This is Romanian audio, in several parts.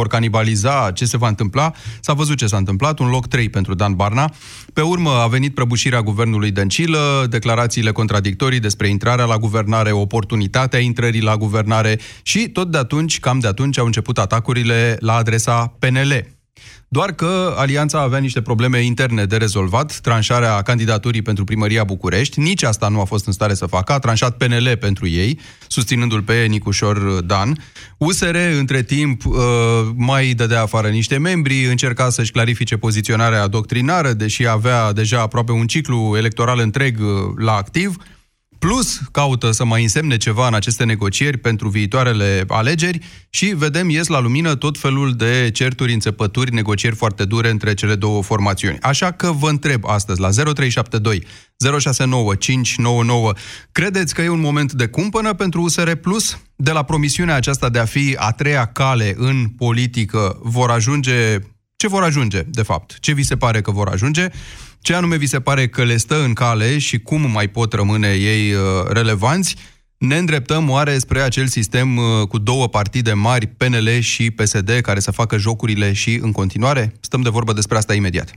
vor canibaliza, ce se va întâmpla. S-a văzut ce s-a întâmplat, un loc 3 pentru Dan Barna. Pe urmă a venit prăbușirea guvernului Dăncilă, declarațiile contradictorii despre intrarea la guvernare, oportunitatea intrării la guvernare și tot de atunci, cam de atunci, au început atacurile la adresa PNL. Doar că Alianța avea niște probleme interne de rezolvat, tranșarea candidaturii pentru primăria București, nici asta nu a fost în stare să facă, a tranșat PNL pentru ei, susținându-l pe Nicușor Dan. USR, între timp, uh, mai dădea afară niște membri, încerca să-și clarifice poziționarea doctrinară, deși avea deja aproape un ciclu electoral întreg uh, la activ. Plus, caută să mai însemne ceva în aceste negocieri pentru viitoarele alegeri și vedem, ies la lumină tot felul de certuri, înțepături, negocieri foarte dure între cele două formațiuni. Așa că vă întreb astăzi la 0372 069 599, credeți că e un moment de cumpănă pentru USR Plus? De la promisiunea aceasta de a fi a treia cale în politică vor ajunge ce vor ajunge, de fapt? Ce vi se pare că vor ajunge? Ce anume vi se pare că le stă în cale și cum mai pot rămâne ei uh, relevanți? Ne îndreptăm oare spre acel sistem uh, cu două partide mari, PNL și PSD, care să facă jocurile și în continuare? Stăm de vorbă despre asta imediat.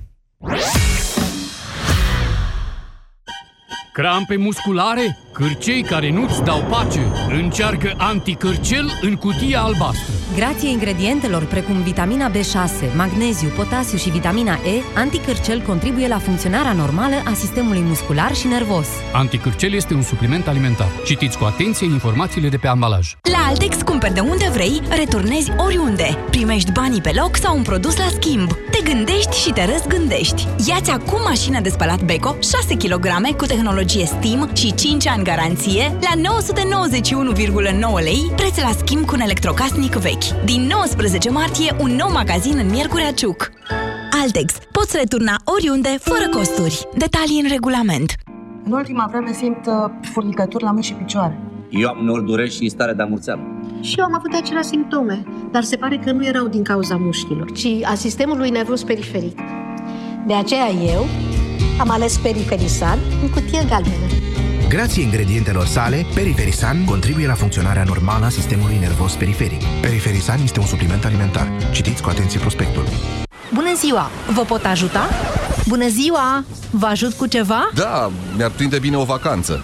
Crampe musculare? Cârcei care nu-ți dau pace? Încearcă anticârcel în cutia albastră. Grație ingredientelor precum vitamina B6, magneziu, potasiu și vitamina E, anticârcel contribuie la funcționarea normală a sistemului muscular și nervos. Anticârcel este un supliment alimentar. Citiți cu atenție informațiile de pe ambalaj. La Altex cumperi de unde vrei, returnezi oriunde. Primești banii pe loc sau un produs la schimb. Te gândești și te răzgândești. Iați acum mașină de spălat Beko 6 kg cu tehnologie Steam și 5 ani garanție la 991,9 lei, preț la schimb cu un electrocasnic vechi. Din 19 martie, un nou magazin în Miercurea Ciuc. Altex. Poți returna oriunde, fără costuri. Detalii în regulament. În ultima vreme simt uh, furnicături la mâini și picioare. Eu am uneori durești și stare de amurțeală. Și eu am avut aceleași simptome, dar se pare că nu erau din cauza mușchilor, ci a sistemului nervos periferic. De aceea eu am ales Periferisan în cutie galbenă. Grație ingredientelor sale, Periferisan contribuie la funcționarea normală a sistemului nervos periferic. Periferisan este un supliment alimentar. Citiți cu atenție prospectul. Bună ziua! Vă pot ajuta? Bună ziua! Vă ajut cu ceva? Da, mi-ar prinde bine o vacanță.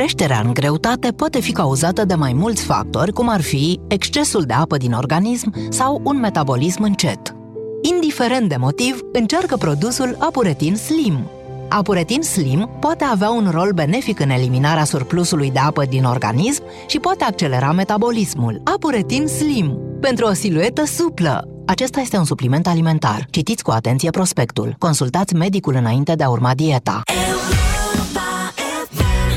Creșterea în greutate poate fi cauzată de mai mulți factori, cum ar fi excesul de apă din organism sau un metabolism încet. Indiferent de motiv, încearcă produsul Apuretin Slim. Apuretin Slim poate avea un rol benefic în eliminarea surplusului de apă din organism și poate accelera metabolismul. Apuretin Slim. Pentru o siluetă suplă. Acesta este un supliment alimentar. Citiți cu atenție prospectul. Consultați medicul înainte de a urma dieta.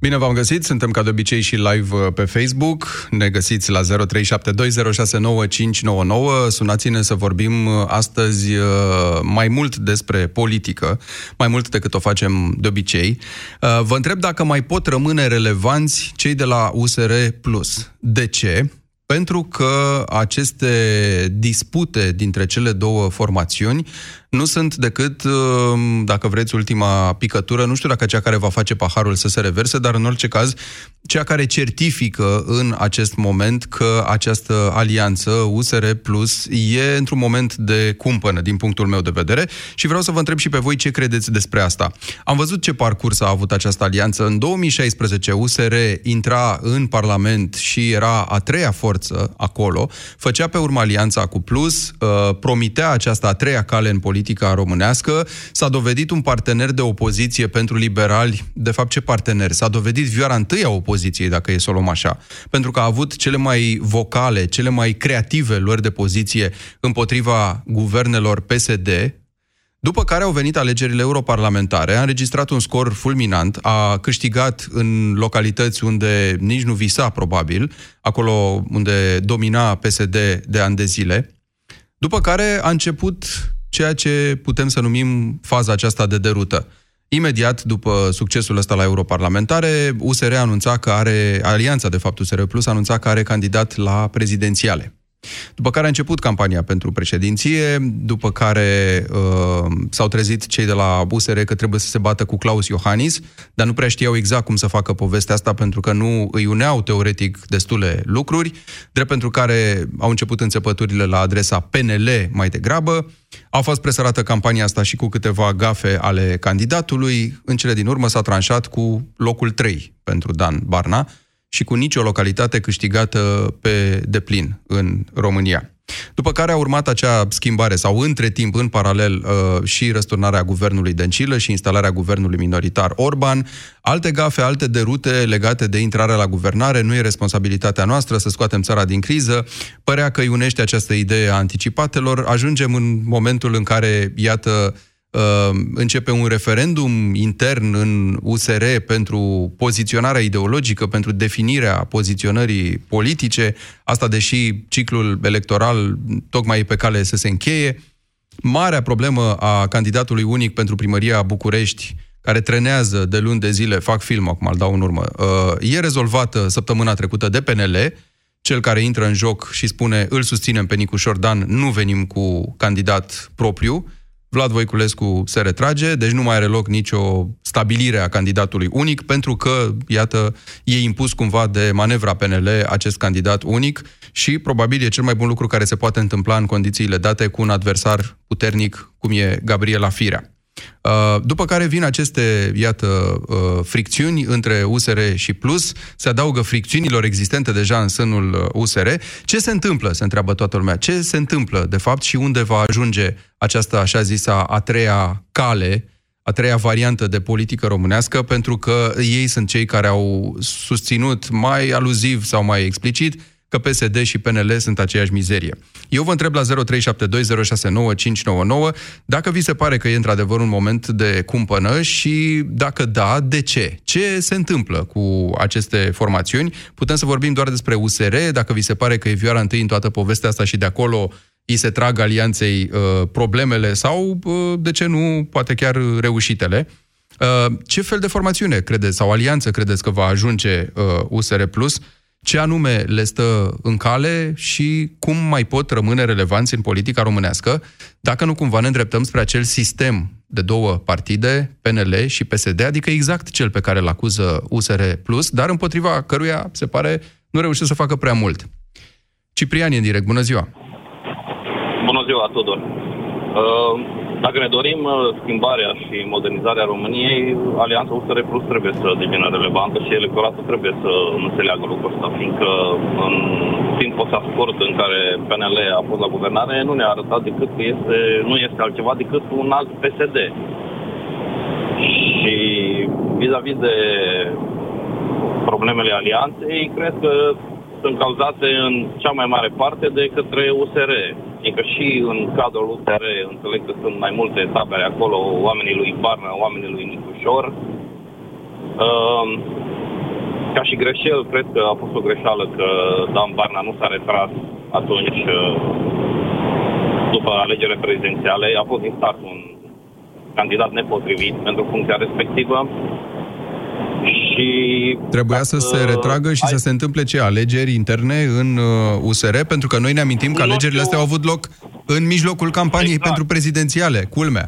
Bine v-am găsit, suntem ca de obicei și live uh, pe Facebook. Ne găsiți la 0372069599. Sunați-ne să vorbim uh, astăzi uh, mai mult despre politică, mai mult decât o facem de obicei. Vă întreb dacă mai pot rămâne relevanți cei de la USR Plus. De ce? Pentru că aceste dispute dintre cele două formațiuni nu sunt decât, um, dacă vreți, ultima picătură, nu știu dacă cea care va face paharul să se reverse, dar în orice caz, cea care certifică în acest moment că această alianță USR Plus e într-un moment de cumpănă, din punctul meu de vedere, și vreau să vă întreb și pe voi ce credeți despre asta. Am văzut ce parcurs a avut această alianță. În 2016, USR intra în Parlament și era a treia forță acolo, făcea pe urmă alianța cu Plus, uh, promitea această a treia cale în politică, politica românească, s-a dovedit un partener de opoziție pentru liberali. De fapt, ce partener? S-a dovedit vioara întâi a opoziției, dacă e să o luăm așa. Pentru că a avut cele mai vocale, cele mai creative luări de poziție împotriva guvernelor PSD, După care au venit alegerile europarlamentare, a înregistrat un scor fulminant, a câștigat în localități unde nici nu visa probabil, acolo unde domina PSD de ani de zile, după care a început ceea ce putem să numim faza aceasta de derută. Imediat după succesul ăsta la europarlamentare, USR anunța că are, alianța de fapt USR Plus anunța că are candidat la prezidențiale. După care a început campania pentru președinție, după care uh, s-au trezit cei de la USR că trebuie să se bată cu Claus Iohannis, dar nu prea știau exact cum să facă povestea asta pentru că nu îi uneau teoretic destule lucruri, drept pentru care au început înțepăturile la adresa PNL mai degrabă. A fost presărată campania asta și cu câteva gafe ale candidatului. În cele din urmă s-a tranșat cu locul 3 pentru Dan Barna, și cu nicio localitate câștigată pe deplin în România. După care a urmat acea schimbare, sau între timp, în paralel, uh, și răsturnarea guvernului Dăncilă și instalarea guvernului minoritar Orban. Alte gafe, alte derute legate de intrarea la guvernare, nu e responsabilitatea noastră să scoatem țara din criză. Părea că îi unește această idee a anticipatelor. Ajungem în momentul în care, iată, Uh, începe un referendum intern în USR pentru poziționarea ideologică, pentru definirea poziționării politice, asta deși ciclul electoral tocmai e pe cale să se încheie. Marea problemă a candidatului unic pentru primăria București, care trenează de luni de zile, fac film acum, îl dau în urmă, uh, e rezolvată săptămâna trecută de PNL, cel care intră în joc și spune îl susținem pe Nicu Șordan, nu venim cu candidat propriu, Vlad Voiculescu se retrage, deci nu mai are loc nicio stabilire a candidatului unic, pentru că, iată, e impus cumva de manevra PNL acest candidat unic și probabil e cel mai bun lucru care se poate întâmpla în condițiile date cu un adversar puternic cum e Gabriela Firea. Uh, după care vin aceste, iată, uh, fricțiuni între USR și Plus, se adaugă fricțiunilor existente deja în sânul USR. Uh, ce se întâmplă, se întreabă toată lumea, ce se întâmplă, de fapt, și unde va ajunge această, așa zisa, a treia cale, a treia variantă de politică românească, pentru că ei sunt cei care au susținut mai aluziv sau mai explicit că PSD și PNL sunt aceeași mizerie. Eu vă întreb la 0372069599 dacă vi se pare că e într-adevăr un moment de cumpănă și dacă da, de ce? Ce se întâmplă cu aceste formațiuni? Putem să vorbim doar despre USR, dacă vi se pare că e vioara întâi în toată povestea asta și de acolo îi se trag alianței uh, problemele sau, uh, de ce nu, poate chiar reușitele. Uh, ce fel de formațiune credeți sau alianță credeți că va ajunge uh, USR Plus? Ce anume le stă în cale și cum mai pot rămâne relevanți în politica românească, dacă nu cumva ne îndreptăm spre acel sistem de două partide, PNL și PSD, adică exact cel pe care îl acuză USR+, dar împotriva căruia, se pare, nu reușește să facă prea mult. Ciprian în direct, bună ziua! Bună ziua, Tudor! Uh dacă ne dorim uh, schimbarea și modernizarea României, Alianța USR Plus trebuie să devină relevantă și electoratul trebuie să înțeleagă lucrul ăsta, fiindcă în timpul ăsta scurt în care PNL a fost la guvernare, nu ne-a arătat decât că este, nu este altceva decât un alt PSD. Și vis-a-vis de problemele alianței, cred că sunt cauzate în cea mai mare parte de către USR. Adică și în cadrul USR înțeleg că sunt mai multe tabere acolo, oamenii lui Barna, oamenii lui Nicușor. Uh, ca și greșel, cred că a fost o greșeală că Dan Barna nu s-a retras atunci uh, după alegerile prezidențiale. A fost din start un candidat nepotrivit pentru funcția respectivă. Și Trebuia să se retragă și ai... să se întâmple ce? Alegeri interne în uh, USR? Pentru că noi ne amintim că alegerile astea au avut loc în mijlocul campaniei exact. pentru prezidențiale, culmea.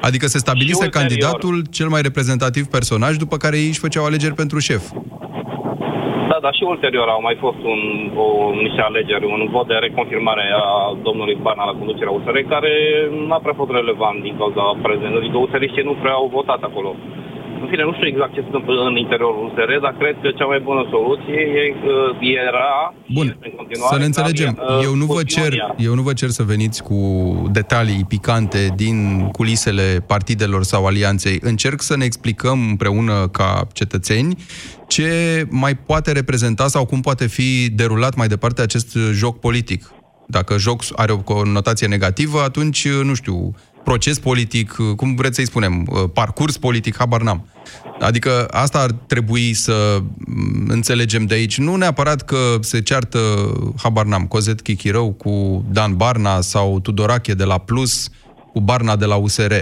Adică se stabilise candidatul cel mai reprezentativ personaj, după care ei își făceau alegeri pentru șef. Da, dar și ulterior au mai fost un, o, niște alegeri, un vot de reconfirmare a domnului Barna la conducerea USR, care n-a prea fost relevant din cauza prezentării. Adică USR nu prea au votat acolo. În fine, nu știu exact ce se întâmplă în interiorul USR, dar cred că cea mai bună soluție e, era Bun, să ne înțelegem. Uh, eu nu, vă cer, eu nu vă cer să veniți cu detalii picante din culisele partidelor sau alianței. Încerc să ne explicăm împreună ca cetățeni ce mai poate reprezenta sau cum poate fi derulat mai departe acest joc politic. Dacă joc are o conotație negativă, atunci, nu știu, proces politic, cum vreți să-i spunem, parcurs politic, habar n-am. Adică asta ar trebui să mm, înțelegem de aici. Nu neapărat că se ceartă, habar n-am, Cozet Chichirău cu Dan Barna sau Tudorache de la Plus cu Barna de la USR.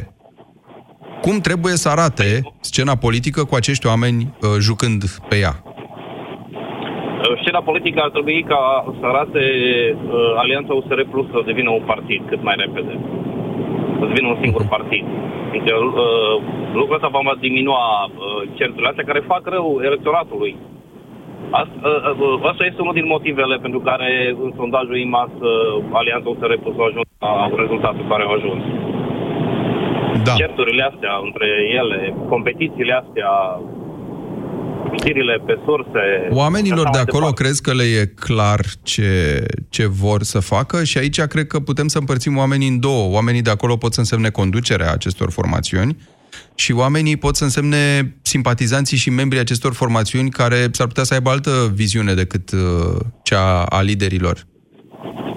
Cum trebuie să arate scena politică cu acești oameni uh, jucând pe ea? Scena politică ar trebui ca să arate uh, Alianța USR Plus să devină un partid cât mai repede. Să devină un singur partid. Adică uh, lucrul ăsta va diminua uh, certurile astea care fac rău electoratului. Asta, uh, uh, asta este unul din motivele pentru care în sondajul IMAS uh, Alianța USR Plus a ajuns la rezultatul care au ajuns. Da. Certurile astea între ele, competițiile astea, știrile pe surse... Oamenilor de acolo de crezi că le e clar ce, ce vor să facă? Și aici cred că putem să împărțim oamenii în două. Oamenii de acolo pot să însemne conducerea acestor formațiuni și oamenii pot să însemne simpatizanții și membrii acestor formațiuni care s-ar putea să aibă altă viziune decât uh, cea a liderilor.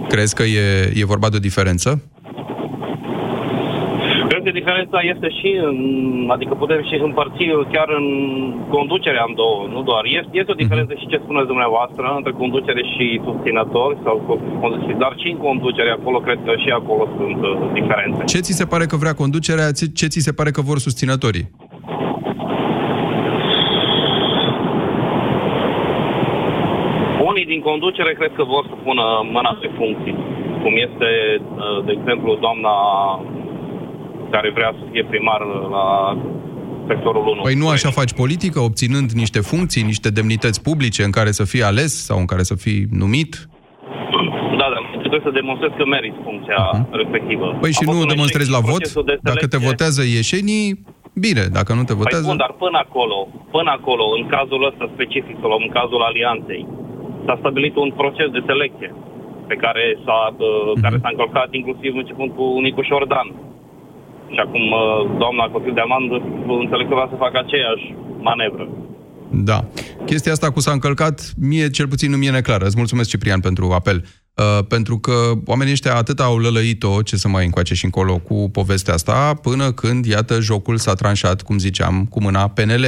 Crezi că e, e vorba de o diferență? Că diferența este și în, adică putem și împărți chiar în conducerea în două, nu doar. Este, este o diferență și ce spuneți dumneavoastră între conducere și susținători, sau, dar și în conducere acolo, cred că și acolo sunt uh, diferențe. Ce ți se pare că vrea conducerea, ce ți se pare că vor susținătorii? Unii din conducere cred că vor să pună mâna pe funcții, cum este, uh, de exemplu, doamna care vrea să fie primar la sectorul 1. Păi nu așa faci politică, obținând niște funcții, niște demnități publice în care să fii ales sau în care să fii numit? Da, dar trebuie să demonstrezi că meriți funcția uh-huh. respectivă. Păi și nu demonstrezi la vot? De dacă te votează ieșenii, bine, dacă nu te păi votează... Păi bun, dar până acolo, până acolo, în cazul ăsta specific, sau în cazul alianței, s-a stabilit un proces de selecție pe care s-a, uh-huh. care s-a încălcat inclusiv începând cu Nicu Șordan. Și acum uh, doamna Clotilde Amand înțeleg că va să facă aceeași manevră. Da. Chestia asta cu s-a încălcat, mie cel puțin nu mi-e neclară. Îți mulțumesc, Ciprian, pentru apel. Uh, pentru că oamenii ăștia atât au lălăit-o, ce să mai încoace și încolo, cu povestea asta, până când, iată, jocul s-a tranșat, cum ziceam, cu mâna PNL,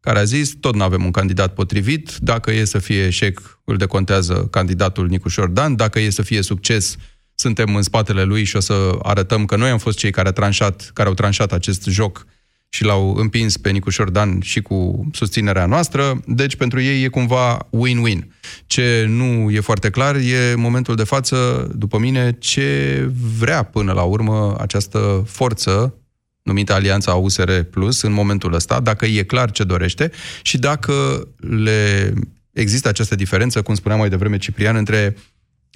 care a zis, tot nu avem un candidat potrivit, dacă e să fie eșec, îl decontează candidatul Nicu Șordan, dacă e să fie succes, suntem în spatele lui și o să arătăm că noi am fost cei care, a tranșat, care au tranșat acest joc și l-au împins pe Nicu Șordan și cu susținerea noastră, deci pentru ei e cumva win-win. Ce nu e foarte clar e momentul de față, după mine, ce vrea până la urmă această forță numită Alianța USR Plus în momentul ăsta, dacă e clar ce dorește și dacă le există această diferență, cum spuneam mai devreme Ciprian, între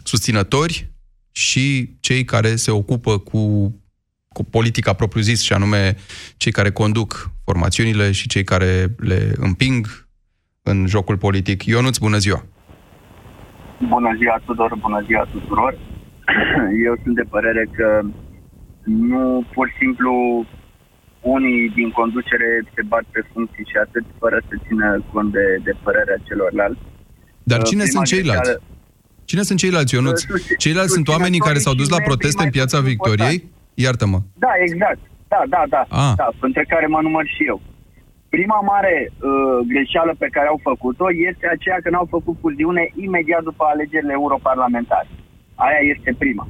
susținători și cei care se ocupă cu, cu politica propriu-zis, și anume cei care conduc formațiunile și cei care le împing în jocul politic. Ionuț, bună ziua! Bună ziua, Tudor! Bună ziua tuturor! Eu sunt de părere că nu pur și simplu unii din conducere se bat pe funcții și atât fără să țină cont de, de părerea celorlalți. Dar cine Prima sunt ceilalți? Greșeală, Cine sunt ceilalți, Ionuț? Ceilalți sunt oamenii care s-au dus la proteste în Piața Victoriei? Iartă-mă. Da, exact. Da, da, da. Ah. da între care mă număr și eu. Prima mare uh, greșeală pe care au făcut-o este aceea că n-au făcut fuziune imediat după alegerile europarlamentare. Aia este prima.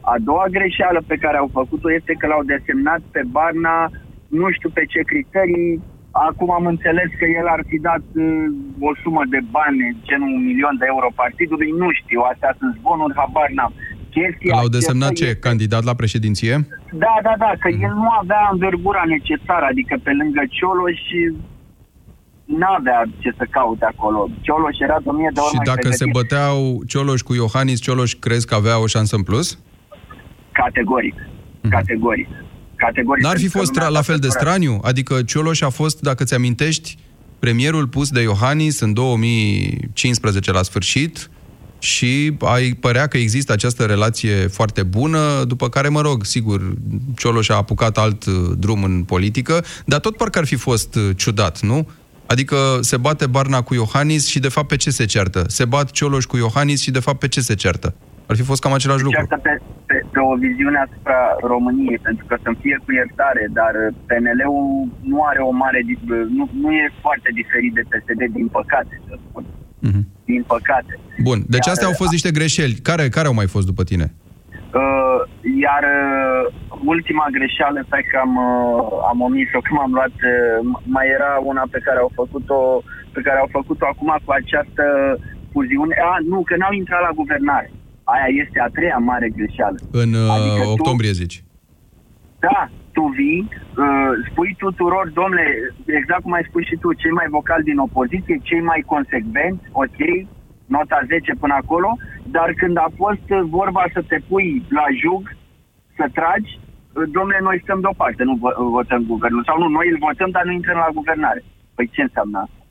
A doua greșeală pe care au făcut-o este că l-au desemnat pe Barna, nu știu pe ce criterii, Acum am înțeles că el ar fi dat uh, o sumă de bani, genul un milion de euro partidului, nu știu, astea sunt zvonuri, habar n-am. Chestia L-au desemnat ce? Este... Candidat la președinție? Da, da, da, că mm. el nu avea învergura necesară, adică pe lângă Cioloș n-avea ce să caute acolo. Cioloș era de mie de ori Și dacă pregătit. se băteau Cioloș cu Iohannis, Cioloș crezi că avea o șansă în plus? Categoric. Mm. Categoric categoric. N-ar fi fost la fel de straniu? Adică Cioloș a fost, dacă ți amintești, premierul pus de Iohannis în 2015 la sfârșit și ai părea că există această relație foarte bună, după care, mă rog, sigur, Cioloș a apucat alt uh, drum în politică, dar tot parcă ar fi fost uh, ciudat, nu? Adică se bate Barna cu Iohannis și de fapt pe ce se ceartă? Se bat Cioloș cu Iohannis și de fapt pe ce se ceartă? Ar fi fost cam același lucru. Pe, pe, pe o viziune asupra României, pentru că să-mi fie cu iertare, dar PNL-ul nu are o mare... Nu, nu e foarte diferit de PSD, din păcate, să spun. Mm-hmm. Din păcate. Bun, deci Iar, astea au fost niște greșeli. Care, care au mai fost după tine? Uh, iar uh, ultima greșeală, stai că am, uh, am omis-o, că m-am luat, uh, mai era una pe care au făcut-o, pe care au făcut-o acum cu această fuziune. A, nu, că n-au intrat la guvernare. Aia este a treia mare greșeală. În uh, adică octombrie, tu, zici? Da, tu vii, uh, spui tuturor, domnule, exact cum ai spus și tu, cei mai vocali din opoziție, cei mai consecvenți, ok, nota 10 până acolo, dar când a fost vorba să te pui la jug, să tragi, domnule, noi stăm deoparte, nu votăm guvernul. Sau nu, noi îl votăm, dar nu intrăm la guvernare. Păi ce înseamnă asta?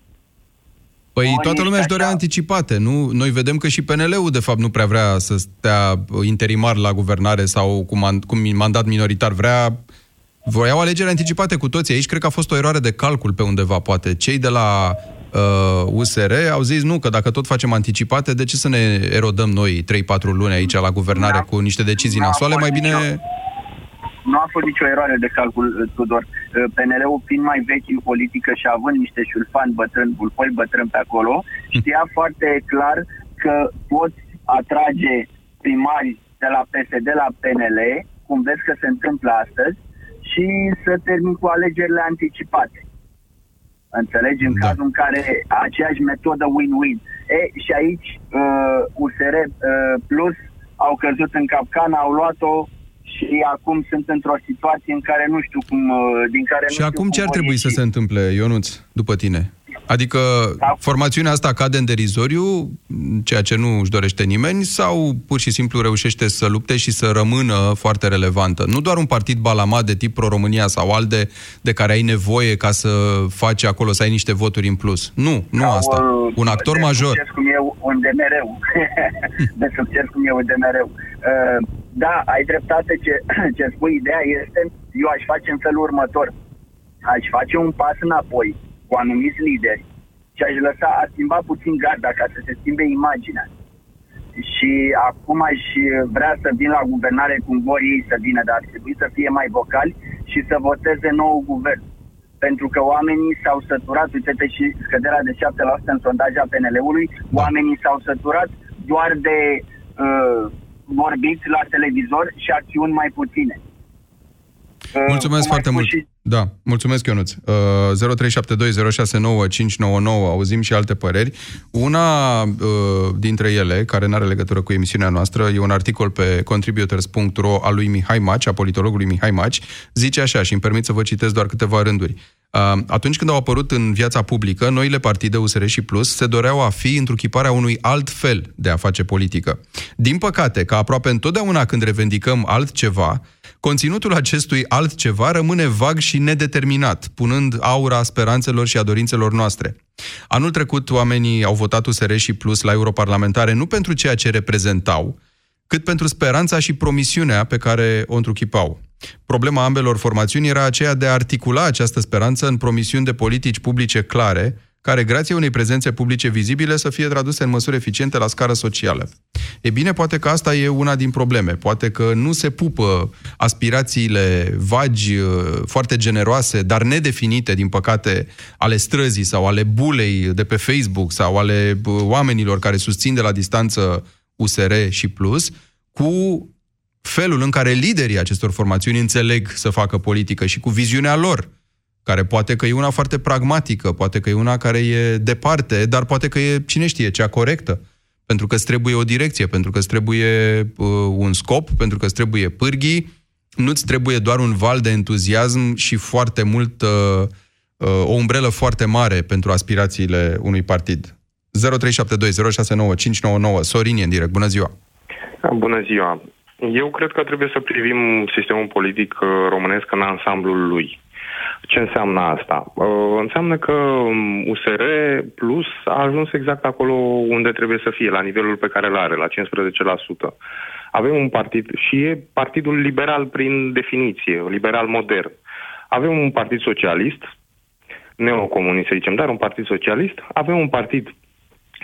Păi Ori toată lumea își dorea așa... anticipate, nu? Noi vedem că și PNL-ul, de fapt, nu prea vrea să stea interimar la guvernare sau cu, man- cu mandat minoritar. Vrea... Voiau alegeri anticipate cu toții. Aici cred că a fost o eroare de calcul pe undeva, poate. Cei de la uh, USR au zis nu, că dacă tot facem anticipate, de ce să ne erodăm noi 3-4 luni aici la guvernare da. cu niște decizii nasoale? Mai bine... Nu a fost nicio eroare de calcul, uh, Tudor. Uh, PNL-ul, fiind mai vechi în politică și având niște șulfani bătrâni, bulpoi bătrâni pe acolo, știa foarte clar că poți atrage primari de la PSD la PNL, cum vezi că se întâmplă astăzi, și să termin cu alegerile anticipate. Înțelegi? În da. cazul în care aceeași metodă win-win. E, și aici uh, USR uh, Plus au căzut în capcană, au luat-o și acum sunt într-o situație în care nu știu cum... Uh, din care și nu acum ce ar trebui ieși. să se întâmple, Ionuț, după tine? Adică da. formațiunea asta cade în derizoriu, ceea ce nu își dorește nimeni, sau pur și simplu reușește să lupte și să rămână foarte relevantă? Nu doar un partid balamat de tip pro-România sau ALDE de care ai nevoie ca să faci acolo, să ai niște voturi în plus. Nu, nu sau, asta. Un actor de major. Succes cum eu, un de mereu. de succes cum eu, de mereu. Uh, da, ai dreptate ce, ce spui. Ideea este, eu aș face în felul următor. Aș face un pas înapoi cu anumiți lideri și aș lăsa, a schimba puțin garda ca să se schimbe imaginea. Și acum aș vrea să vin la guvernare cum vor ei să vină, dar ar trebui să fie mai vocali și să voteze nou guvern. Pentru că oamenii s-au săturat, uite și scăderea de 7% în sondaja PNL-ului, oamenii s-au săturat doar de uh, vorbiți la televizor și acțiuni mai puține. Mulțumesc foarte mult. Și... Da, mulțumesc, Ionuț. Uh, 0372069599, auzim și alte păreri. Una uh, dintre ele, care nu are legătură cu emisiunea noastră, e un articol pe contributors.ro al lui Mihai Maci, a politologului Mihai Maci, zice așa, și îmi permit să vă citesc doar câteva rânduri. Uh, atunci când au apărut în viața publică, noile partide USR și Plus se doreau a fi întruchiparea unui alt fel de a face politică. Din păcate, ca aproape întotdeauna când revendicăm altceva, Conținutul acestui altceva rămâne vag și nedeterminat, punând aura speranțelor și a dorințelor noastre. Anul trecut, oamenii au votat USR și Plus la europarlamentare nu pentru ceea ce reprezentau, cât pentru speranța și promisiunea pe care o întruchipau. Problema ambelor formațiuni era aceea de a articula această speranță în promisiuni de politici publice clare, care, grație unei prezențe publice vizibile, să fie traduse în măsuri eficiente la scară socială. E bine, poate că asta e una din probleme. Poate că nu se pupă aspirațiile vagi, uh, foarte generoase, dar nedefinite, din păcate, ale străzii sau ale bulei de pe Facebook sau ale uh, oamenilor care susțin de la distanță USR și Plus, cu felul în care liderii acestor formațiuni înțeleg să facă politică și cu viziunea lor care poate că e una foarte pragmatică, poate că e una care e departe, dar poate că e, cine știe, cea corectă. Pentru că îți trebuie o direcție, pentru că îți trebuie uh, un scop, pentru că îți trebuie pârghii, nu-ți trebuie doar un val de entuziasm și foarte mult, uh, uh, o umbrelă foarte mare pentru aspirațiile unui partid. 0372069599 Sorin e în direct. Bună ziua! Bună ziua! Eu cred că trebuie să privim sistemul politic uh, românesc în ansamblul lui. Ce înseamnă asta? Uh, înseamnă că USR um, Plus a ajuns exact acolo unde trebuie să fie, la nivelul pe care îl are, la 15%. Avem un partid și e partidul liberal prin definiție, liberal modern. Avem un partid socialist, neocomunist să zicem, dar un partid socialist. Avem un partid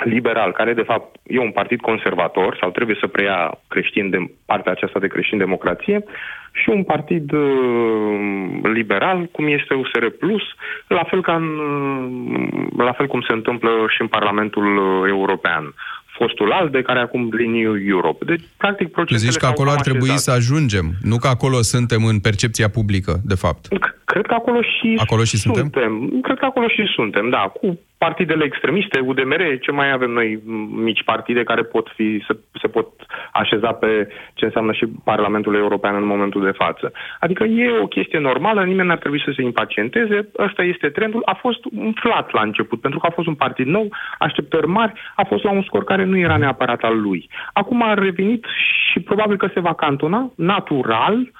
liberal, care de fapt e un partid conservator sau trebuie să preia creștin de partea aceasta de creștin democrație, și un partid uh, liberal, cum este USR Plus, la fel, ca în, uh, la fel cum se întâmplă și în Parlamentul uh, European fostul ALDE, care acum Renew Europe. Deci, practic, procesele zici că acolo ar trebui să ajungem, nu că acolo suntem în percepția publică, de fapt. Cred că acolo și, acolo și suntem. suntem. Cred că acolo și suntem, da, cu partidele extremiste, UDMR, ce mai avem noi mici partide care pot fi, se, se pot așeza pe ce înseamnă și Parlamentul European în momentul de față. Adică e o chestie normală, nimeni n-ar trebui să se impacienteze, ăsta este trendul. A fost umflat la început, pentru că a fost un partid nou, așteptări mari, a fost la un scor care nu era neapărat al lui. Acum a revenit și probabil că se va cantona natural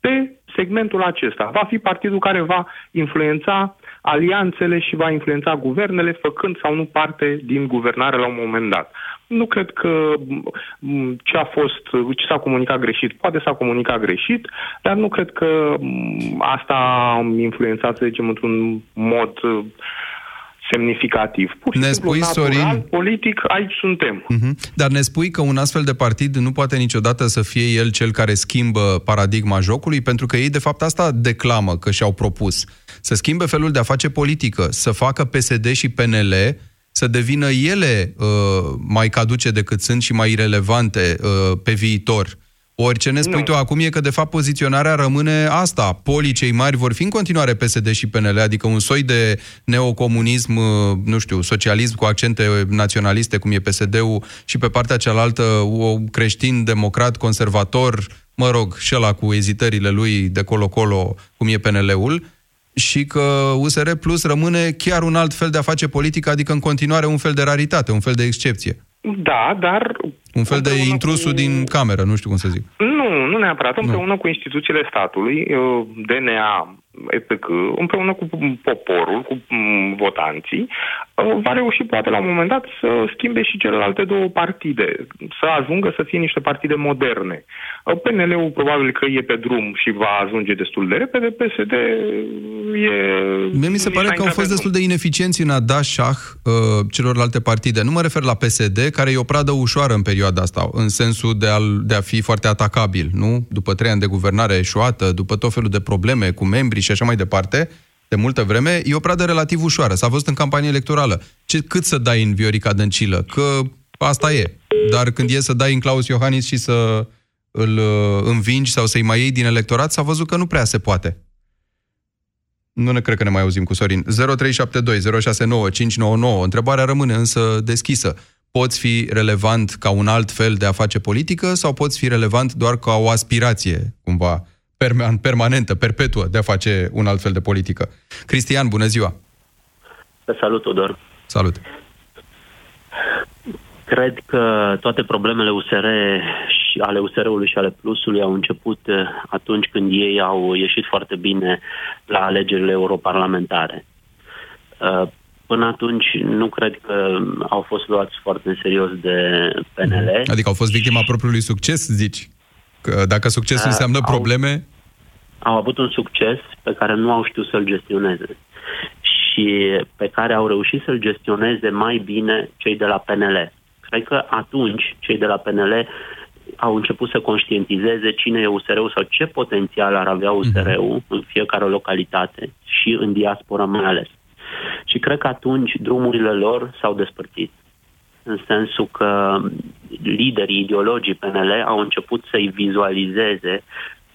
pe segmentul acesta. Va fi partidul care va influența alianțele și va influența guvernele, făcând sau nu parte din guvernare la un moment dat. Nu cred că ce a fost, ce s-a comunicat greșit, poate s-a comunicat greșit, dar nu cred că asta a influențat, să zicem, într-un mod semnificativ. Pur și ne simplu, spui, natural, Sorin... politic, aici suntem. Uh-huh. Dar ne spui că un astfel de partid nu poate niciodată să fie el cel care schimbă paradigma jocului, pentru că ei, de fapt, asta declamă că și-au propus. Să schimbe felul de a face politică, să facă PSD și PNL să devină ele uh, mai caduce decât sunt și mai irelevante uh, pe viitor. Ori ce ne spui nu. tu acum e că, de fapt, poziționarea rămâne asta. Polii cei mari vor fi în continuare PSD și PNL, adică un soi de neocomunism, uh, nu știu, socialism cu accente naționaliste, cum e PSD-ul, și pe partea cealaltă, o creștin, democrat, conservator, mă rog, și ăla cu ezitările lui de colo-colo, cum e PNL-ul, și că USR Plus rămâne chiar un alt fel de a face politică, adică în continuare un fel de raritate, un fel de excepție. Da, dar... Un fel de intrusul cu... din cameră, nu știu cum să zic. Nu, nu neapărat. Împreună nu. cu instituțiile statului, uh, DNA, etc., împreună cu poporul, cu mm, votanții, uh, va reuși poate la un moment dat să schimbe și celelalte două partide, să ajungă să fie niște partide moderne. Uh, PNL-ul probabil că e pe drum și va ajunge destul de repede, PSD e... Mie mi se pare că au fost destul de ineficienți în a da șah uh, celorlalte partide. Nu mă refer la PSD, care e o pradă ușoară în perioada asta, în sensul de a, de a fi foarte atacabil, nu? După trei ani de guvernare eșuată, după tot felul de probleme cu membrii și așa mai departe, de multă vreme, e o pradă relativ ușoară. S-a văzut în campanie electorală. Ce, cât să dai în Viorica Dăncilă? Că asta e. Dar când e să dai în Claus Iohannis și să îl uh, învingi sau să-i mai iei din electorat, s-a văzut că nu prea se poate. Nu ne cred că ne mai auzim cu Sorin. 0372 069 599. Întrebarea rămâne însă deschisă. Poți fi relevant ca un alt fel de a face politică sau poți fi relevant doar ca o aspirație, cumva, permanentă, perpetuă de a face un alt fel de politică. Cristian, bună ziua! Salut, Odor! Salut! Cred că toate problemele USR și ale USR-ului și ale Plusului au început eh, atunci când ei au ieșit foarte bine la alegerile europarlamentare. Eh, până atunci nu cred că au fost luați foarte în serios de PNL. Adică au fost victima propriului succes, zici? Că dacă succesul uh, înseamnă probleme... Au, au avut un succes pe care nu au știut să-l gestioneze și pe care au reușit să-l gestioneze mai bine cei de la PNL. Cred că atunci cei de la PNL au început să conștientizeze cine e USR-ul sau ce potențial ar avea USR-ul uh-huh. în fiecare localitate și în diaspora mai ales. Și cred că atunci drumurile lor s-au despărțit în sensul că liderii ideologii PNL au început să-i vizualizeze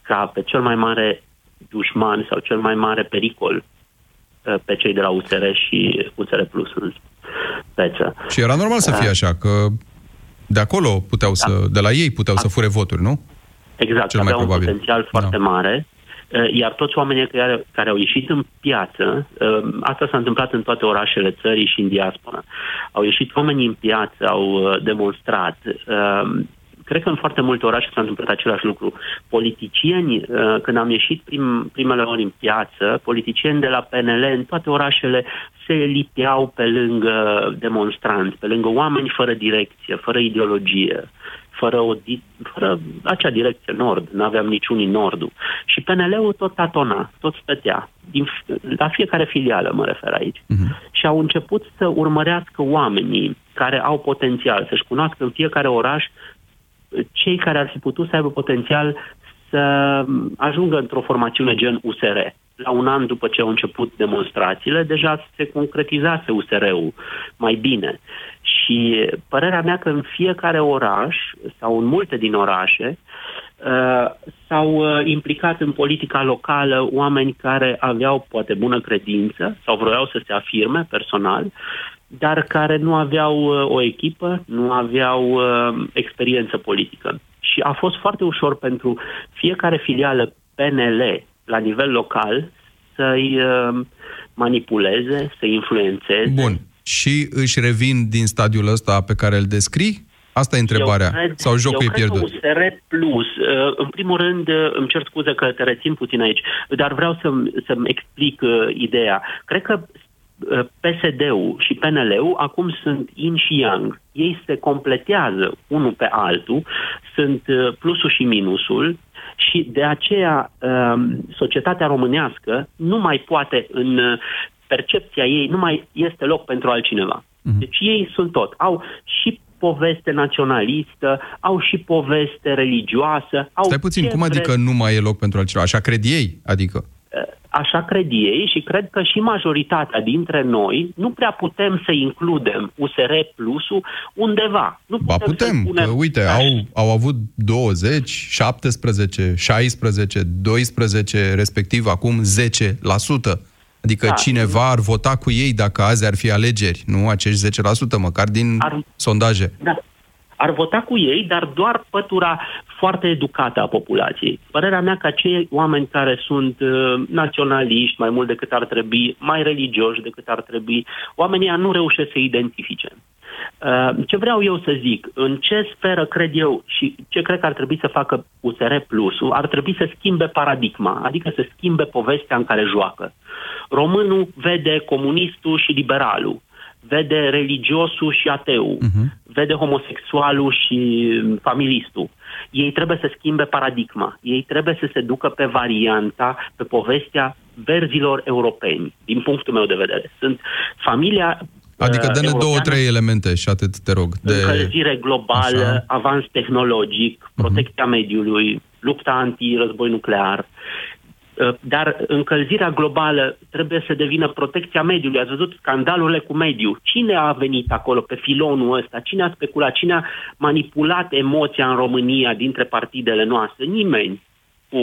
ca pe cel mai mare dușman sau cel mai mare pericol uh, pe cei de la USR și USR Plus în speță. Și era normal să fie uh, așa, că de acolo puteau da. să, de la ei puteau da. să fure voturi, nu? Exact, Cel avea mai probabil. un potențial foarte da. mare Eh, iar toți oamenii care, care au ieșit în piață, eh, asta s-a întâmplat în toate orașele țării și în diaspora, au ieșit oamenii în piață, au eh, demonstrat, cred că în foarte multe orașe s-a întâmplat același lucru. Politicieni, când am ieșit prim, primele ori în piață, politicieni de la PNL în toate orașele se lipeau pe lângă demonstranți, pe lângă oameni fără direcție, fără ideologie fără, o, fără acea direcție nord, nu aveam niciunii nordul. Și PNL-ul tot tatona, tot stătea, din, la fiecare filială mă refer aici. Uh-huh. Și au început să urmărească oamenii care au potențial, să-și cunoască în fiecare oraș cei care ar fi putut să aibă potențial să ajungă într-o formațiune gen USR. La un an după ce au început demonstrațiile, deja se concretizase USR-ul mai bine. Și părerea mea că în fiecare oraș sau în multe din orașe uh, s-au uh, implicat în politica locală oameni care aveau poate bună credință sau vroiau să se afirme personal, dar care nu aveau uh, o echipă, nu aveau uh, experiență politică. Și a fost foarte ușor pentru fiecare filială PNL la nivel local să-i uh, manipuleze, să influențeze. Bun. Și își revin din stadiul ăsta pe care îl descrii? Asta e întrebarea. Eu cred, Sau jocul eu e pierdut? Cred că USR Plus, uh, în primul rând, uh, îmi cer scuze că te rețin puțin aici, dar vreau să-mi, să-mi explic uh, ideea. Cred că PSD-ul și PNL-ul acum sunt yin și yang. Ei se completează unul pe altul, sunt plusul și minusul și de aceea um, societatea românească nu mai poate în percepția ei, nu mai este loc pentru altcineva. Mm-hmm. Deci ei sunt tot. Au și poveste naționalistă, au și poveste religioasă. Au Stai puțin, cum adică nu mai e loc pentru altcineva? Așa cred ei? Adică? Așa cred ei și cred că și majoritatea dintre noi nu prea putem să includem USR Plusul undeva. Nu ba putem, punem... că uite, au, au avut 20, 17, 16, 12, respectiv acum 10%. Adică da. cineva ar vota cu ei dacă azi ar fi alegeri, nu acești 10%, măcar din ar, sondaje. Da. Ar vota cu ei, dar doar pătura foarte educată a populației. Părerea mea că acei oameni care sunt uh, naționaliști mai mult decât ar trebui, mai religioși decât ar trebui, oamenii nu reușesc să identifice. Uh, ce vreau eu să zic, în ce sferă cred eu și ce cred că ar trebui să facă USR Plusul, ar trebui să schimbe paradigma, adică să schimbe povestea în care joacă. Românul vede comunistul și liberalul, vede religiosul și ateul, uh-huh. vede homosexualul și familistul. Ei trebuie să schimbe paradigma. Ei trebuie să se ducă pe varianta, pe povestea verzilor europeni, din punctul meu de vedere. Sunt familia Adică dă-ne două, trei elemente și atât, te rog. De... Încălzire globală, Așa. avans tehnologic, mhm. protecția uh-huh. mediului, lupta anti-război nuclear. Uh, dar încălzirea globală trebuie să devină protecția mediului. Ați văzut scandalurile cu mediul. Cine a venit acolo pe filonul ăsta? Cine a speculat? Cine a manipulat emoția în România dintre partidele noastre? Nimeni. Cu,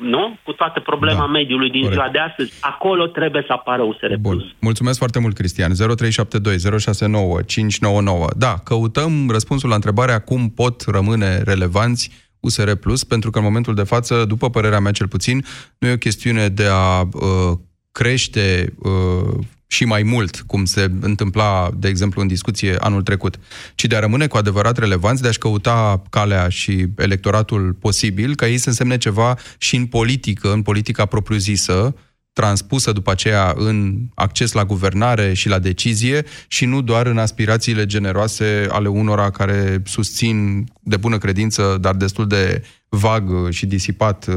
nu? cu toată problema da, mediului din corect. ziua de astăzi. Acolo trebuie să apară USR+. Bun. Mulțumesc foarte mult, Cristian. 0372 069 599. Da, căutăm răspunsul la întrebarea cum pot rămâne relevanți USR Plus, pentru că în momentul de față, după părerea mea cel puțin, nu e o chestiune de a uh, crește uh, și mai mult, cum se întâmpla, de exemplu, în discuție anul trecut, ci de a rămâne cu adevărat relevanți, de a-și căuta calea și electoratul posibil, ca ei să însemne ceva și în politică, în politica propriu-zisă, transpusă după aceea în acces la guvernare și la decizie și nu doar în aspirațiile generoase ale unora care susțin de bună credință, dar destul de vag și disipat uh,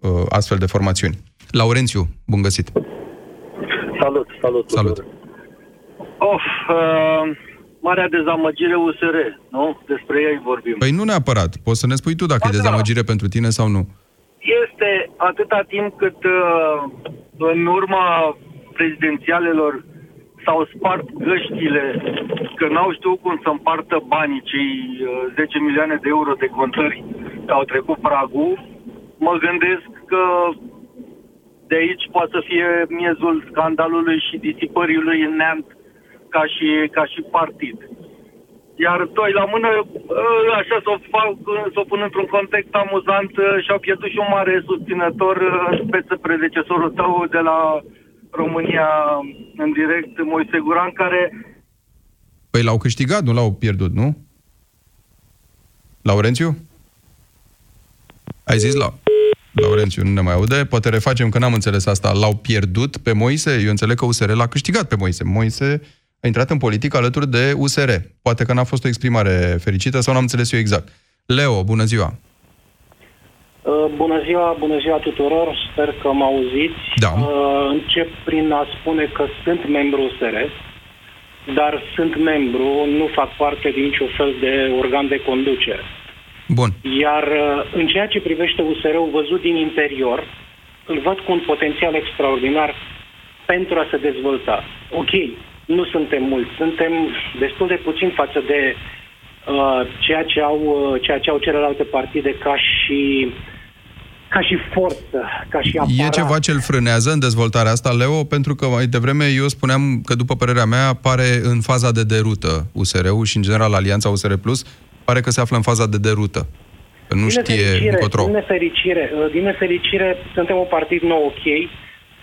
uh, astfel de formațiuni. Laurențiu, bun găsit! Salut, salut! Salut! Of, uh, marea dezamăgire USR, nu? Despre ei vorbim. Păi nu neapărat. Poți să ne spui tu dacă ba, e da. dezamăgire da. pentru tine sau nu. Este atâta timp cât uh, în urma prezidențialelor s-au spart găștile că n-au știut cum să împartă banii, cei 10 uh, milioane de euro de contări că au trecut pragul, mă gândesc că de aici poate să fie miezul scandalului și disipării lui în neant ca și, ca și partid. Iar doi la mână, ă, așa să o fac, să o pun într-un context amuzant, ă, și-au pierdut și un mare susținător în ă, speță predecesorul tău de la România în direct, Moise Guran, care... Păi l-au câștigat, nu l-au pierdut, nu? Laurențiu? Ai zis la... Laurențiu nu ne mai aude. Poate refacem că n-am înțeles asta. L-au pierdut pe Moise? Eu înțeleg că USR l-a câștigat pe Moise. Moise a intrat în politică alături de USR. Poate că n-a fost o exprimare fericită sau n-am înțeles eu exact. Leo, bună ziua! Uh, bună ziua, bună ziua tuturor, sper că mă auziți. Da. Uh, încep prin a spune că sunt membru USR. dar sunt membru, nu fac parte din niciun fel de organ de conducere. Bun. Iar uh, în ceea ce privește USR-ul văzut din interior, îl văd cu un potențial extraordinar pentru a se dezvolta. Ok, nu suntem mulți, suntem destul de puțin față de uh, ceea, ce au, uh, ceea ce au celelalte partide ca și ca și forță, ca și aparat. E ceva ce îl frânează în dezvoltarea asta, Leo? Pentru că mai devreme eu spuneam că, după părerea mea, pare în faza de derută USR-ul și, în general, Alianța USR Plus pare că se află în faza de derută. Că nu din știe nefericire, încotro. Din nefericire, uh, din nefericire, suntem un partid nou ok,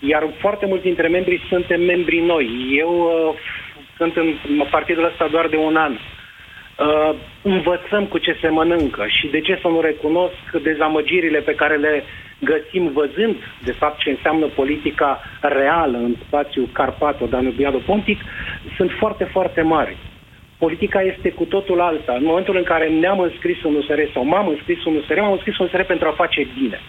iar foarte mulți dintre membrii suntem membri noi. Eu uh, sunt în partidul ăsta doar de un an. Uh, învățăm cu ce se mănâncă și de ce să nu recunosc dezamăgirile pe care le găsim văzând, de fapt, ce înseamnă politica reală în spațiul Carpato-Danubiado-Pontic, sunt foarte, foarte mari. Politica este cu totul alta. În momentul în care ne-am înscris în USR sau m-am înscris în USR, m-am înscris în USR pentru a face bine.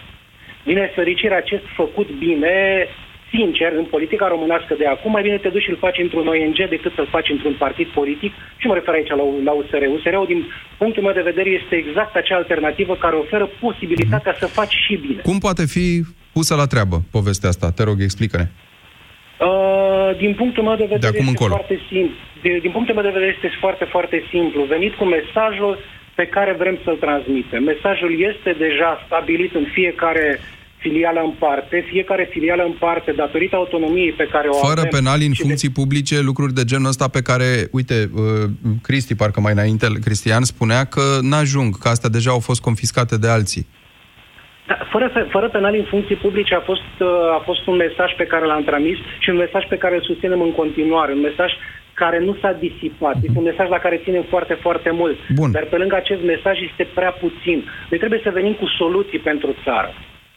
Din nefericire, acest făcut bine, sincer, în politica românească de acum, mai bine te duci și îl faci într-un ONG decât să-l faci într-un partid politic. Și mă refer aici la, la USR. USR-ul, din punctul meu de vedere, este exact acea alternativă care oferă posibilitatea să faci și bine. Cum poate fi pusă la treabă povestea asta? Te rog, explică-ne. Uh, din punctul meu de vedere De acum este încolo. foarte simplu. De, din punctul meu de vedere este foarte, foarte simplu. Venit cu mesajul pe care vrem să-l transmitem. Mesajul este deja stabilit în fiecare filială în parte, fiecare filială în parte, datorită autonomiei pe care o Fără avem. penali în și de- funcții publice, lucruri de genul ăsta pe care, uite, uh, Cristi, parcă mai înainte, Cristian spunea că n-ajung, că astea deja au fost confiscate de alții. Da, fără, fără penali în funcții publice a fost, uh, a fost un mesaj pe care l-am transmis și un mesaj pe care îl susținem în continuare, un mesaj care nu s-a disipat. Este un mesaj la care ținem foarte, foarte mult. Bun. Dar pe lângă acest mesaj este prea puțin. Noi trebuie să venim cu soluții pentru țară.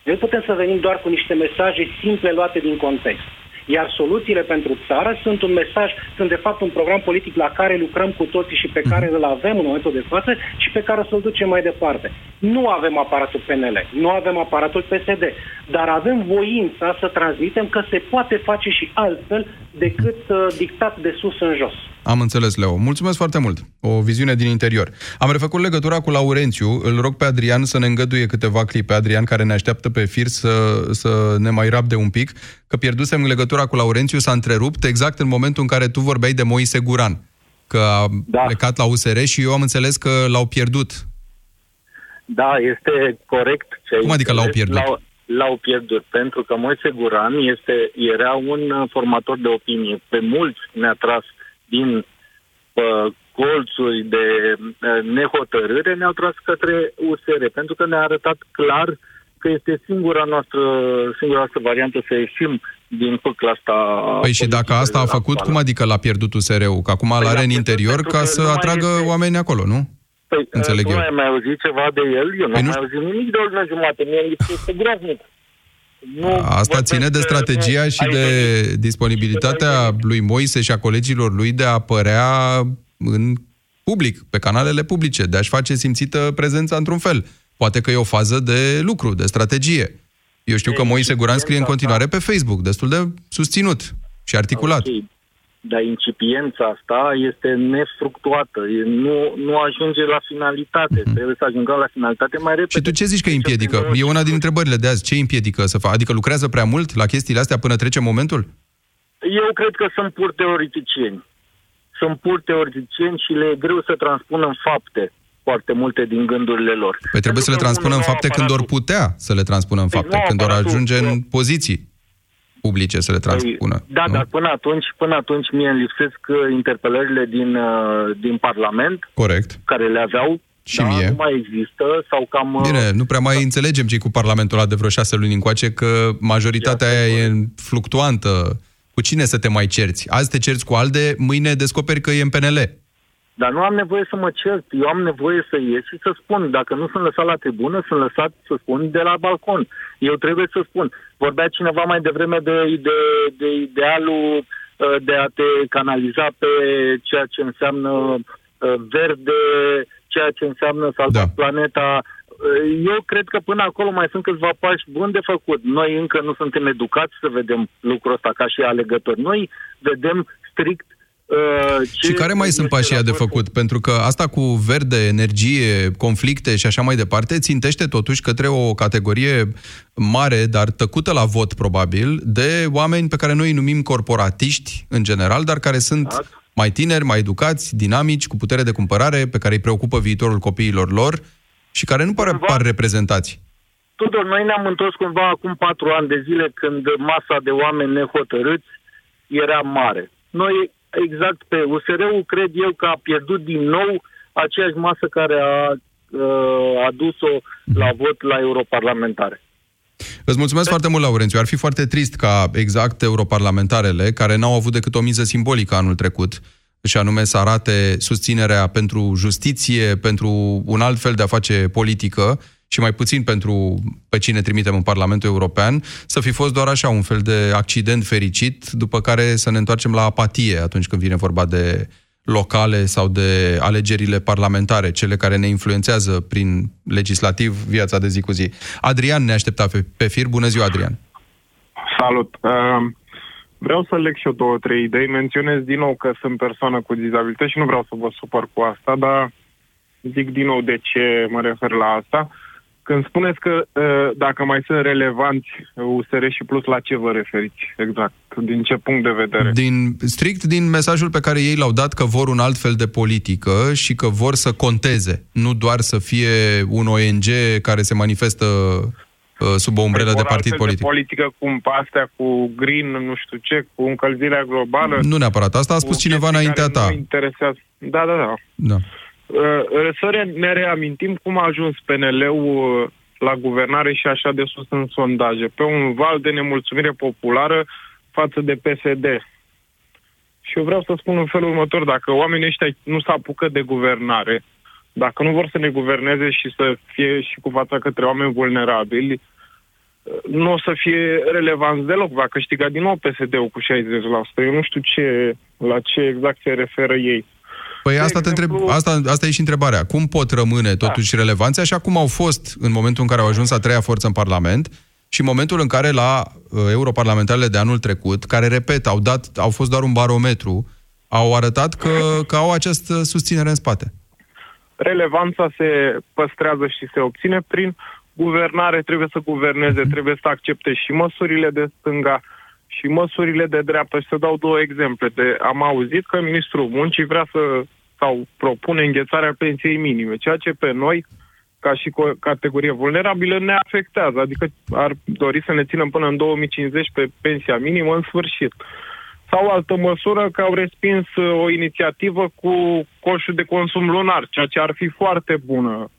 Noi putem să venim doar cu niște mesaje simple luate din context. Iar soluțiile pentru țară sunt un mesaj, sunt de fapt un program politic la care lucrăm cu toții și pe care îl avem în momentul de față și pe care o să-l ducem mai departe. Nu avem aparatul PNL, nu avem aparatul PSD, dar avem voința să transmitem că se poate face și altfel decât uh, dictat de sus în jos. Am înțeles, Leo. Mulțumesc foarte mult. O viziune din interior. Am refăcut legătura cu Laurențiu. Îl rog pe Adrian să ne îngăduie câteva clipe. Adrian, care ne așteaptă pe fir să, să ne mai rabde un pic, că pierdusem legătura cu Laurențiu, s-a întrerupt exact în momentul în care tu vorbeai de Moise Guran, că a da. plecat la USR și eu am înțeles că l-au pierdut. Da, este corect. Ce ai Cum adică l-au înțeles. pierdut? L-au, l-au pierdut, pentru că Moise Guran este, era un uh, formator de opinie. Pe mulți ne-a tras din uh, colțuri de uh, nehotărâre, ne-au tras către USR, pentru că ne-a arătat clar că este singura noastră, singura noastră variantă să ieșim din pâcla asta. Păi și dacă asta a făcut, cum adică l-a pierdut USR-ul? Că acum l-are în interior ca să nu mai atragă este- oameni acolo, nu? Păi, Înțeleg tu eu. ai mai auzit ceva de el? Eu nu Păi am nu mai auzit nimic de o lună jumate. Mie îmi lipsește groaznic. Nu Asta vorbesc, ține de uh, strategia nu, și ai de venit. disponibilitatea lui Moise și a colegilor lui de a apărea în public, pe canalele publice, de a-și face simțită prezența într-un fel. Poate că e o fază de lucru, de strategie. Eu știu că Moise Guran scrie în continuare pe Facebook, destul de susținut și articulat. Ok. Dar incipiența asta este nefructuată. E- Nu, nu ajunge la finalitate. Trebuie să ajungă la finalitate mai repede. Mhm. Și tu ce zici că îi împiedică? E una din întrebările de azi. Ce îi împiedică să facă? Adică lucrează prea mult la chestiile astea până trece momentul? Eu cred că sunt pur teoreticieni. Sunt pur teoreticieni și le e greu să transpună în fapte foarte multe din gândurile lor. Păi trebuie să le transpună în fapte când or putea să le transpună în fapte, nu când or aparatul- ajunge în poziții publice să le transpună. Da, dar până atunci, până atunci mie îmi lipsesc uh, interpelările din, uh, din Parlament, Corect. care le aveau, Și da, mie. nu mai există, sau cam... uh, Bine, nu prea mai înțelegem cei cu Parlamentul ăla de vreo șase luni încoace că majoritatea aia e fluctuantă. Cu cine să te mai cerți? Azi te cerți cu ALDE, mâine descoperi că e în PNL. Dar nu am nevoie să mă cert. Eu am nevoie să ies și să spun. Dacă nu sunt lăsat la tribună, sunt lăsat să spun de la balcon. Eu trebuie să spun. Vorbea cineva mai devreme de, de, de idealul uh, de a te canaliza pe ceea ce înseamnă uh, verde, ceea ce înseamnă salvat da. planeta. Uh, Eu cred că până acolo mai sunt câțiva pași buni de făcut. Noi încă nu suntem educați să vedem lucrul ăsta ca și alegători. Noi vedem strict Uh, și care mai sunt pașii de făcut? Pentru că asta cu verde, energie, conflicte și așa mai departe, țintește totuși către o categorie mare, dar tăcută la vot probabil, de oameni pe care noi îi numim corporatiști în general, dar care sunt exact. mai tineri, mai educați, dinamici, cu putere de cumpărare, pe care îi preocupă viitorul copiilor lor și care nu par, par reprezentați. Tudor, noi ne-am întors cumva acum patru ani de zile când masa de oameni nehotărâți era mare. Noi exact pe USR-ul cred eu că a pierdut din nou aceeași masă care a uh, adus-o la vot la europarlamentare. Îți mulțumesc foarte mult, Laurențiu. Ar fi foarte trist ca exact europarlamentarele, care n-au avut decât o miză simbolică anul trecut, și anume să arate susținerea pentru justiție, pentru un alt fel de a face politică, și mai puțin pentru pe cine trimitem în Parlamentul European, să fi fost doar așa un fel de accident fericit, după care să ne întoarcem la apatie atunci când vine vorba de locale sau de alegerile parlamentare, cele care ne influențează prin legislativ viața de zi cu zi. Adrian ne aștepta pe, pe fir. Bună ziua, Adrian! Salut! Uh, vreau să leg și eu două, trei idei. Menționez din nou că sunt persoană cu dizabilitate și nu vreau să vă supăr cu asta, dar zic din nou de ce mă refer la asta. Uh, când spuneți că uh, dacă mai sunt relevanți USR și Plus, la ce vă referiți exact? Din ce punct de vedere? Din, strict din mesajul pe care ei l-au dat că vor un alt fel de politică și că vor să conteze, nu doar să fie un ONG care se manifestă uh, sub o umbrelă de partid politic. De politică cum astea, cu green, nu știu ce, cu încălzirea globală. Nu neapărat. Asta a spus cineva înaintea ta. interesează. Da, da, da. da. Uh, să ne reamintim cum a ajuns PNL-ul uh, la guvernare și așa de sus în sondaje, pe un val de nemulțumire populară față de PSD. Și eu vreau să spun în felul următor, dacă oamenii ăștia nu s apucă de guvernare, dacă nu vor să ne guverneze și să fie și cu fața către oameni vulnerabili, uh, nu o să fie relevant deloc. Va câștiga din nou PSD-ul cu 60%. Eu nu știu ce, la ce exact se referă ei. Păi asta, te întreb, asta, asta e și întrebarea. Cum pot rămâne totuși da. relevanți așa cum au fost în momentul în care au ajuns a treia forță în Parlament și în momentul în care la uh, europarlamentarele de anul trecut, care, repet, au, dat, au fost doar un barometru, au arătat că, că au această susținere în spate. Relevanța se păstrează și se obține prin guvernare, trebuie să guverneze, mm-hmm. trebuie să accepte și măsurile de stânga, și măsurile de dreaptă. Și să dau două exemple. De, am auzit că ministrul muncii vrea să sau propune înghețarea pensiei minime, ceea ce pe noi, ca și categorie vulnerabilă, ne afectează. Adică ar dori să ne ținem până în 2050 pe pensia minimă în sfârșit. Sau altă măsură că au respins uh, o inițiativă cu coșul de consum lunar, ceea ce ar fi foarte bună.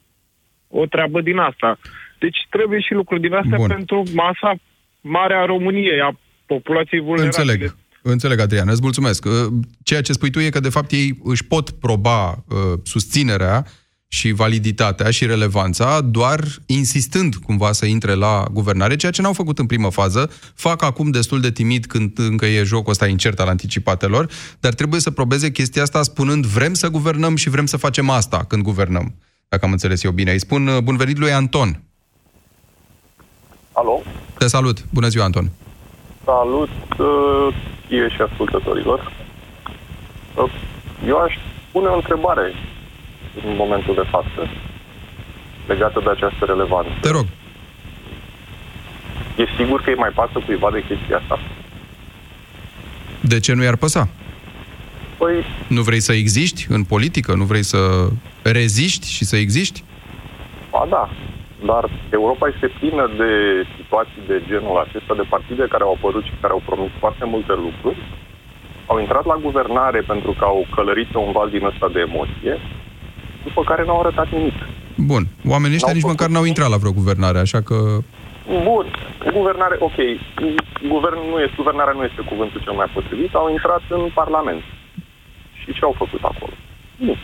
O treabă din asta. Deci trebuie și lucruri din astea Bun. pentru masa mare a României, a populației vulnerabile. Înțeleg. Înțeleg, Adrian, îți mulțumesc. Uh, ceea ce spui tu e că, de fapt, ei își pot proba uh, susținerea și validitatea și relevanța doar insistând cumva să intre la guvernare, ceea ce n-au făcut în primă fază, fac acum destul de timid când încă e jocul ăsta incert al anticipatelor, dar trebuie să probeze chestia asta spunând vrem să guvernăm și vrem să facem asta când guvernăm, dacă am înțeles eu bine. Îi spun uh, bun venit lui Anton. Alo? Te salut. Bună ziua, Anton. Salut uh, ție și ascultătorilor. Uh, eu aș pune o întrebare în momentul de față legată de această relevanță. Te rog. E sigur că e mai pasă cuiva de chestia asta? De ce nu i-ar păsa? Păi... Nu vrei să existi în politică? Nu vrei să reziști și să existi? Ba da, dar Europa este plină de situații de genul acesta, de partide care au apărut și care au promis foarte multe lucruri, au intrat la guvernare pentru că au călărit pe un val din ăsta de emoție, după care n-au arătat nimic. Bun. Oamenii ăștia nici măcar n-au intrat la vreo guvernare, așa că... Bun. Guvernare, ok. Guvern nu este, guvernarea nu este cuvântul cel mai potrivit. Au intrat în Parlament. Și ce au făcut acolo? Nimic.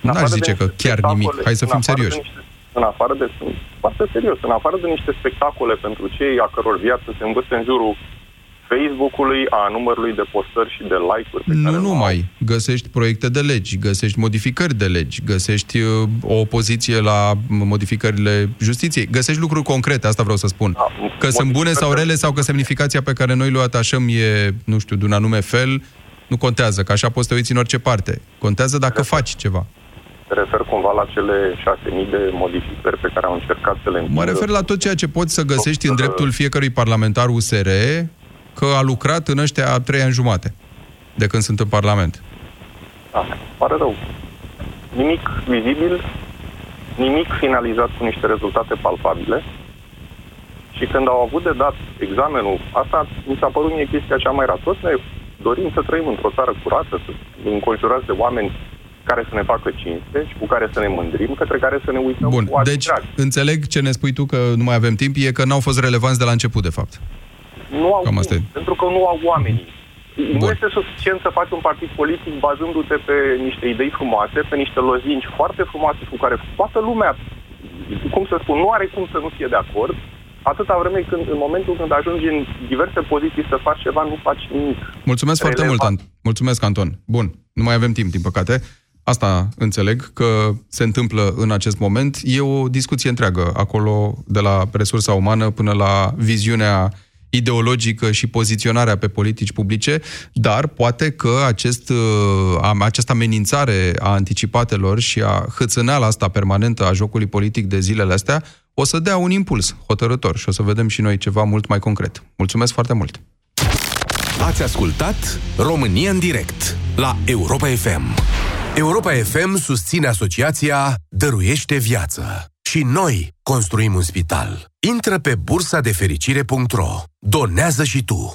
N-aș zice că chiar nimic. Hai să fim serioși. Niște, în afară de, sunt foarte serios, în afară de niște spectacole pentru cei a căror viață se învârte în jurul Facebook-ului, a numărului de postări și de like-uri. Pe nu care numai. Au. Găsești proiecte de legi, găsești modificări de legi, găsești uh, o opoziție la modificările justiției, găsești lucruri concrete, asta vreau să spun. Da, că sunt bune sau rele sau că semnificația pe care noi le atașăm e, nu știu, de un anume fel, Nu contează, că așa poți să te uiți în orice parte. Contează dacă refer, faci ceva. Te refer cumva la cele 6.000 de modificări pe care au încercat să le întindă? Mă refer la tot ceea ce poți să găsești în dreptul fiecărui parlamentar USR că a lucrat în ăștia trei ani jumate de când sunt în Parlament. Da, pare rău. Nimic vizibil, nimic finalizat cu niște rezultate palpabile. Și când au avut de dat examenul, asta mi s-a părut mie chestia cea mai rea. Toți ne dorim să trăim într-o țară curată, să înconjurați de oameni care să ne facă cinste și cu care să ne mândrim, către care să ne uităm Bun, cu deci drag. înțeleg ce ne spui tu că nu mai avem timp, e că n-au fost relevanți de la început, de fapt. Nu au Cam asta pentru că nu au oamenii. Bun. Nu este suficient să faci un partid politic bazându-te pe niște idei frumoase, pe niște lozinci foarte frumoase cu care toată lumea, cum să spun, nu are cum să nu fie de acord, atâta vreme când, în momentul când ajungi în diverse poziții să faci ceva, nu faci nimic. Mulțumesc relevant. foarte mult, Ant- Mulțumesc, Anton. Bun, nu mai avem timp, din păcate. Asta înțeleg că se întâmplă în acest moment. E o discuție întreagă acolo, de la resursa umană până la viziunea ideologică și poziționarea pe politici publice, dar poate că acest, uh, această amenințare a anticipatelor și a hățâneala asta permanentă a jocului politic de zilele astea o să dea un impuls hotărător și o să vedem și noi ceva mult mai concret. Mulțumesc foarte mult! Ați ascultat România în direct la Europa FM. Europa FM susține asociația Dăruiește Viață. Și noi construim un spital. Intră pe bursa de fericire.ro. Donează și tu!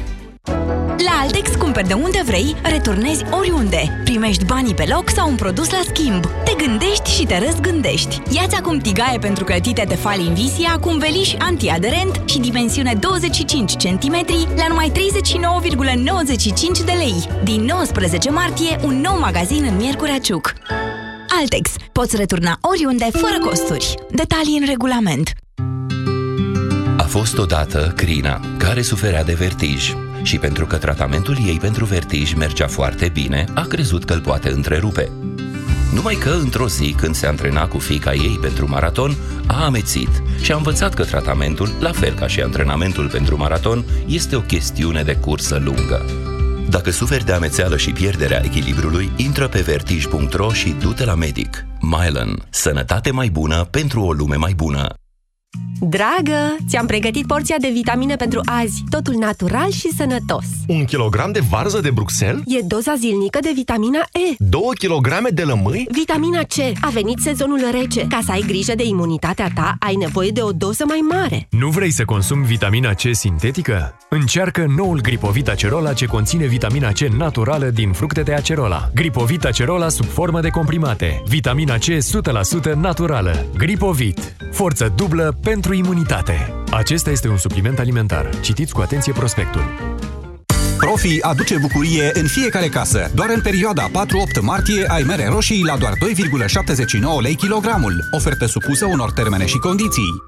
La Altex cumperi de unde vrei, returnezi oriunde. Primești banii pe loc sau un produs la schimb. Te gândești și te răzgândești. Ia-ți acum tigaie pentru clătite Tefal Invisia cu înveliș antiaderent și dimensiune 25 cm la numai 39,95 de lei. Din 19 martie, un nou magazin în Miercurea Ciuc. Altex. Poți returna oriunde, fără costuri. Detalii în regulament. A fost odată Crina, care suferea de vertij și pentru că tratamentul ei pentru vertij mergea foarte bine, a crezut că îl poate întrerupe. Numai că, într-o zi, când se antrena cu fica ei pentru maraton, a amețit și a învățat că tratamentul, la fel ca și antrenamentul pentru maraton, este o chestiune de cursă lungă. Dacă suferi de amețeală și pierderea echilibrului, intră pe vertij.ro și du-te la medic. Mylan. Sănătate mai bună pentru o lume mai bună. Dragă, ți-am pregătit porția de vitamine pentru azi. Totul natural și sănătos. Un kilogram de varză de Bruxelles? E doza zilnică de vitamina E. Două kilograme de lămâi? Vitamina C. A venit sezonul rece. Ca să ai grijă de imunitatea ta, ai nevoie de o doză mai mare. Nu vrei să consumi vitamina C sintetică? Încearcă noul Gripovit Acerola ce conține vitamina C naturală din fructe de acerola. Gripovit Acerola sub formă de comprimate. Vitamina C 100% naturală. Gripovit. Forță dublă pentru imunitate. Acesta este un supliment alimentar. Citiți cu atenție prospectul. Profi aduce bucurie în fiecare casă. Doar în perioada 4-8 martie ai mere roșii la doar 2,79 lei kilogramul. Ofertă supusă unor termene și condiții.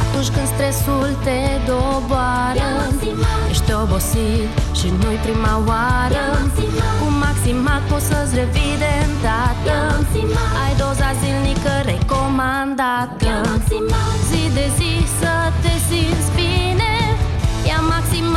Atunci când stresul te doboară Ești obosit și nu-i prima oară Cu Maximac poți să-ți revii de îndată Ai doza zilnică recomandată. Zi de zi să te simți bine